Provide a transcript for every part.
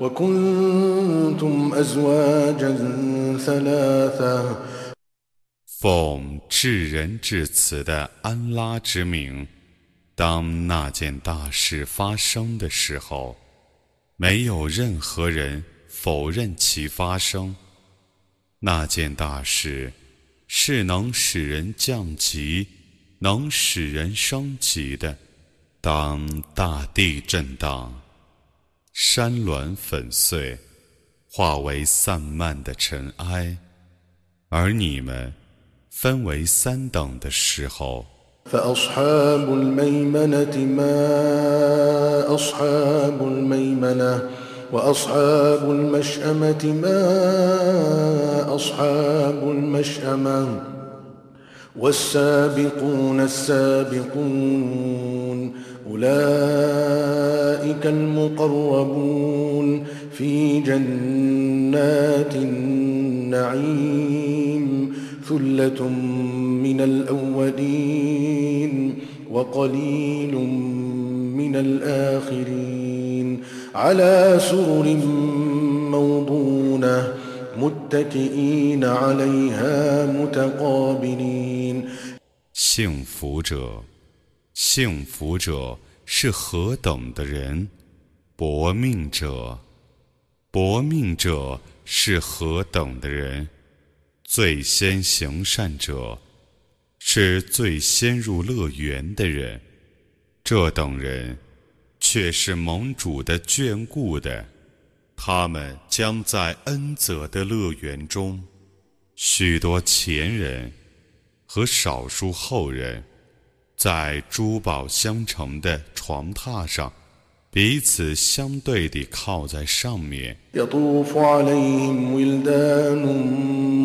وكنتم أزواجا ثلاثة 奉至仁至慈的安拉之名，当那件大事发生的时候，没有任何人否认其发生。那件大事是能使人降级、能使人升级的。当大地震荡， 山峦粉碎，化为散漫的尘埃，而你们。分为三等的时候。فأصحاب الميمنة ما أصحاب الميمنة وأصحاب المشأمة ما أصحاب المشأمة والسابقون السابقون أولئك المقربون في جنات النعيم ثلة من الأولين وقليل من الآخرين على سرر موضونة متكئين عليها متقابلين 幸福者， 幸福者是何等的人？薄命者，薄命者是何等的人？最先行善者，是最先入乐园的人。这等人，却是盟主的眷顾的。他们将在恩泽的乐园中。许多前人和少数后人，在珠宝相承的床榻上。彼此相对地靠在上面。يطوف عليهم ولدان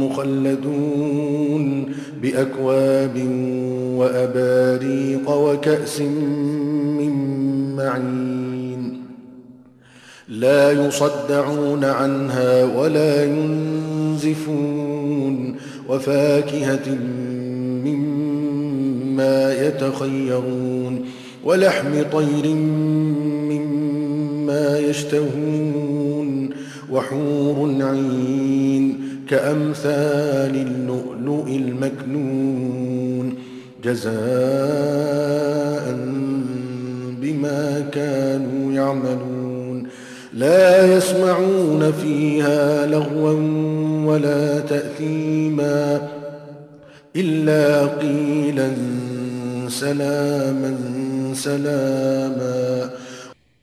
مخلدون بأكواب وأباريق وكأس من معين لا يصدعون عنها ولا ينزفون وفاكهة مما يتخيرون ولحم طير ما يشتهون وحور عين كأمثال اللؤلؤ المكنون جزاء بما كانوا يعملون لا يسمعون فيها لغوا ولا تأثيما إلا قيلا سلاما سلاما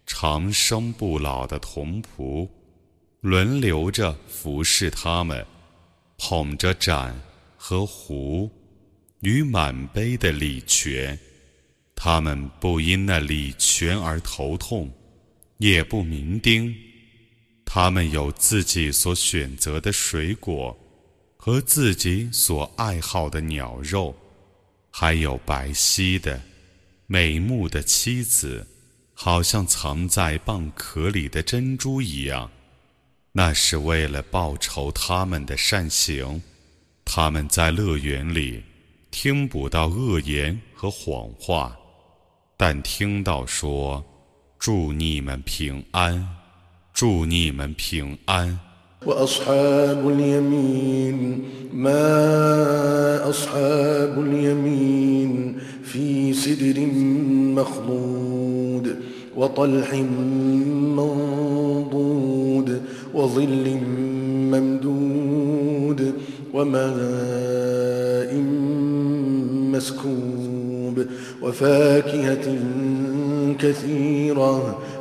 长生不老的童仆，轮流着服侍他们，捧着盏和壶与满杯的礼泉。他们不因那礼泉而头痛，也不鸣叮。他们有自己所选择的水果 和自己所爱好的鸟肉，还有白皙的、美目的妻子。好像藏在蚌壳里的珍珠一样，那是为了报仇他们的善行。他们在乐园里听不到恶言和谎话，但听到说：“祝你们平安，祝你们平安。” وأصحاب اليمين ما أصحاب اليمين في سدر مخضود وطلح منضود وظل ممدود وماء مسكوب وفاكهة كثيرة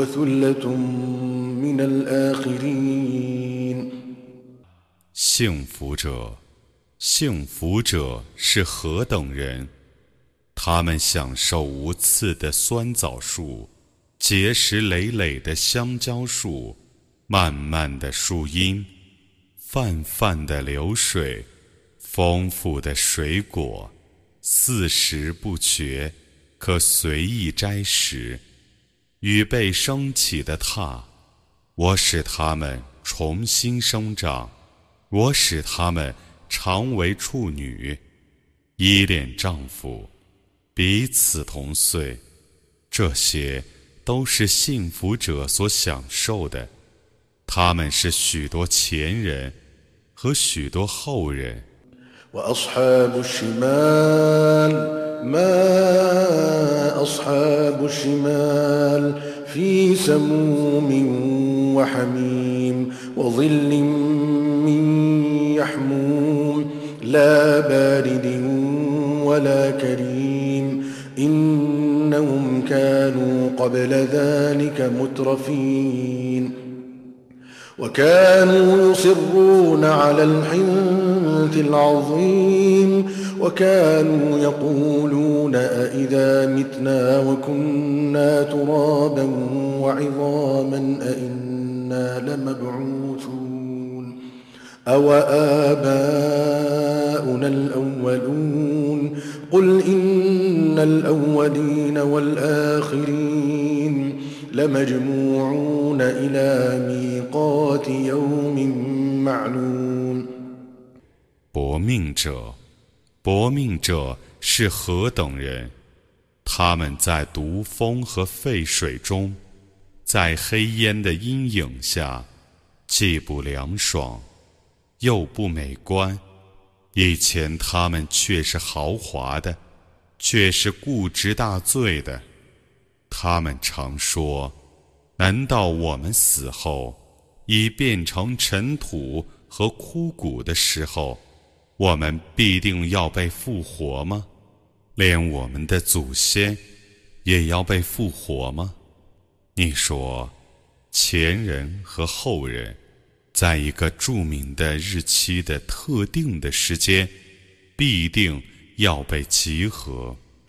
وثلة من الآخرين 幸福者，幸福者是何等人？他们享受无刺的酸枣树，结实累累的香蕉树，漫漫的树荫，泛泛的流水，丰富的水果，四时不绝，可随意摘食。 与被升起的榻，我使它们重新生长，我使它们常为处女，依恋丈夫。彼此同岁，这些都是幸福者所享受的。他们是许多前人和许多后人。وأصحاب الشمال ما أصحاب الشمال؟ في سموم وحميم وظل من يحموم لا بارد ولا كريم. إنهم كانوا قبل ذلك مترفين. وكانوا يصرون على الحنث العظيم وكانوا يقولون أئذا متنا وكنا ترابا وعظاما أئنا لمبعوثون أو آباؤنا الأولون قل إن الأولين والآخرين لمجموعون إلى ميقات يوم معلوم 搏命者，搏命者是何等人？他们在毒风和沸水中，在黑烟的阴影下，既不凉爽，又不美观。以前他们却是豪华的，却是固执大罪的。 他们常说：“难道我们死后已变成尘土和枯骨的时候，我们必定要被复活吗？连我们的祖先也要被复活吗？”你说，前人和后人。在一个著名的日期的特定的时间，必定要被集合。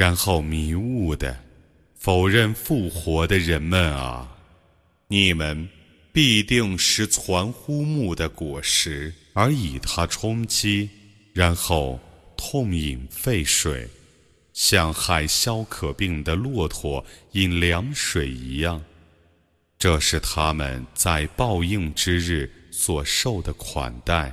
然后迷雾的否认复活的人们啊，你们必定是攒乎木的果实，而以它充饥，然后痛饮沸水。像害消渴病的骆驼饮凉水一样，这是他们在报应之日所受的款待。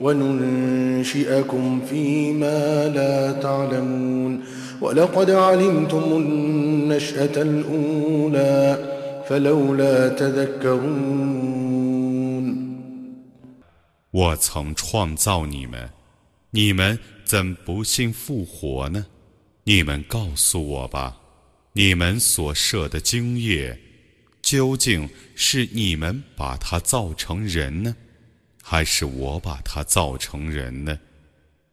وننشئكم فيما لا تعلمون ولقد علمتم النشأة الأولى فلولا تذكرون 我曾创造你们，你们怎不信复活呢？你们告诉我吧，你们所设的精业，究竟是你们把它造成人呢， 还是我把它造成人呢？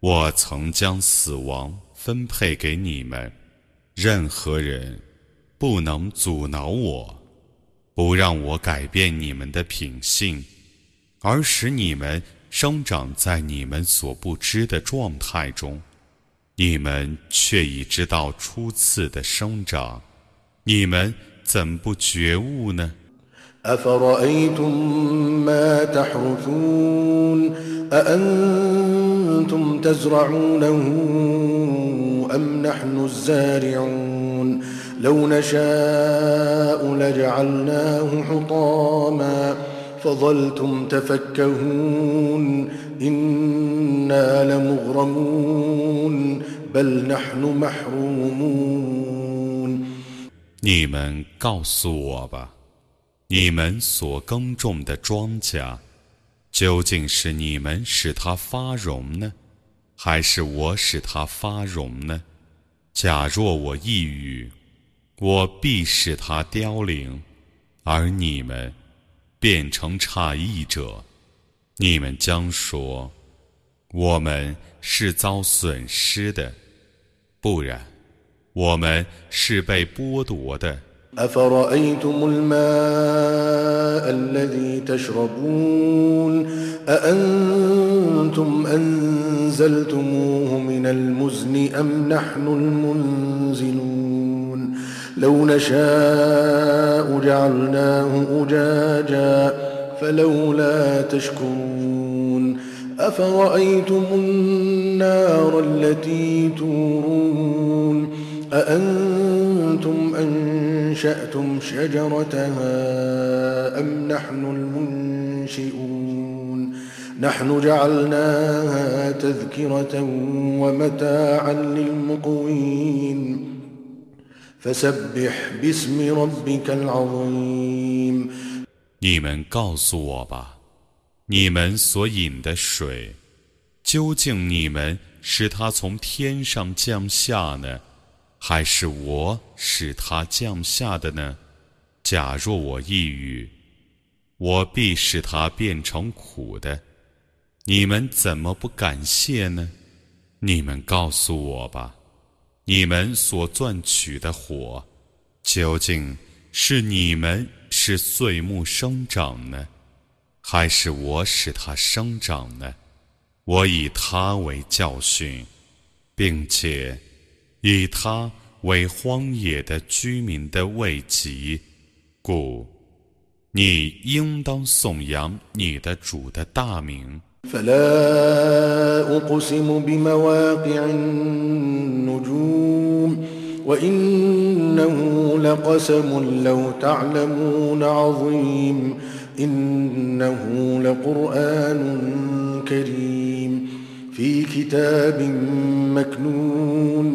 我曾将死亡分配给你们，任何人不能阻挠我，不让我改变你们的品性，而使你们生长在你们所不知的状态中，你们却已知道初次的生长，你们怎不觉悟呢 ？لو نشاء لجعلناه حطاما فظلتم تفكهون إنا لمغرمون بل نحن محرومون 你们告诉我吧， 你们所耕种的庄稼，究竟是你们使它发荣呢，还是我使它发荣呢？假若我一语，我必使它凋零，而你们变成诧异者。你们将说：我们是遭损失的，不然，我们是被剥夺的。أفرأيتم الماء الذي تشربون؟ أأنتم أنزلتموه من المزن أم نحن المنزلون؟ لو نشاء جعلناه أجاجا فلولا تشكرون. أفرأيتم النار التي تورون؟ أأنتم أنشأتم شجرتها أم نحن المنشئون نحن جعلناها تذكرة ومتاعا للمقوين 你们告诉我吧，你们所饮的水，究竟你们是它从天上降下呢， 还是我使它降下的呢？假若我一语，我必使它变成苦的。你们怎么不感谢呢？你们告诉我吧。你们所赚取的火，究竟是你们是碎木生长呢，还是我使它生长呢？我以它为教训，并且以它为荒野的居民的慰藉，故你应当颂扬你的主的大名。فلا أقسم بمواقع النجوم وإنه لقسم لو تعلمون عظيم إنه لقرآن كريم في كتاب مكنون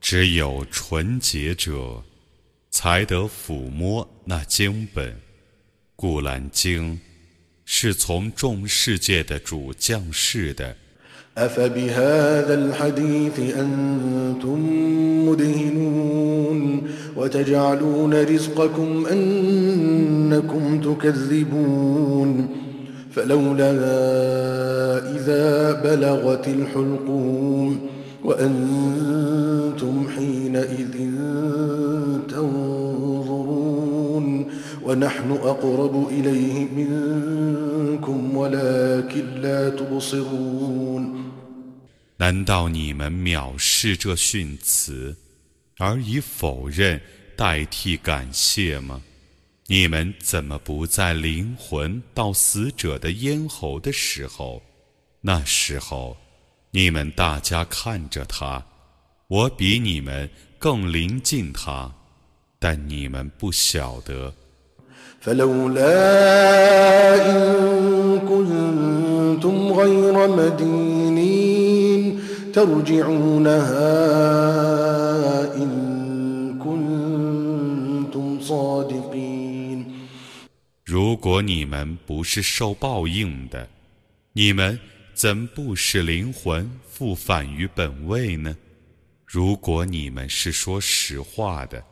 只有纯洁者才得抚摸那经本。古兰经是从众世界的主降世的。أفبهذا الحديث أنتم مدهنون وتجعلون رزقكم أنكم تكذبون فلولا إذا بلغت الحلقوم وأنتم حينئذ تنظرون ونحن أقرب إليه منكم ولكن لا تبصرون 难道你们藐视这训词，而以否认代替感谢吗？你们怎么不在灵魂到死者的咽喉的时候？那时候， 你们大家看着他，我比你们更临近他，但你们不晓得。如果你们不是受报应的，你们怎不使灵魂复返于本位呢？如果你们是说实话的。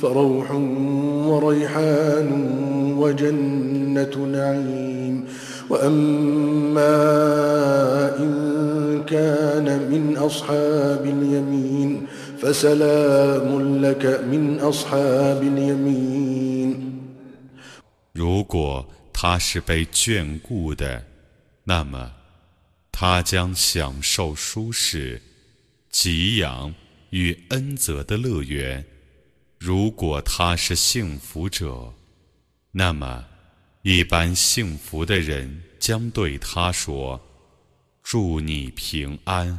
فروح وريحان وجنة نعيم وأما إن كان من أصحاب اليمين فسلام لك من أصحاب اليمين 如果他是被眷顾的，那么他将享受舒适、给养与恩泽的乐园。如果他是幸福者，那么一般幸福的人将对他说：“祝你平安。”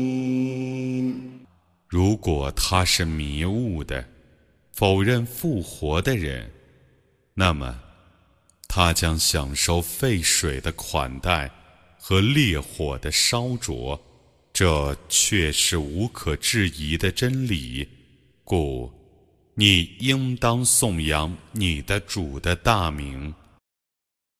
如果他是迷雾的，否认复活的人，那么他将享受沸水的款待和烈火的烧灼。这却是无可置疑的真理，故你应当颂扬你的主的大名。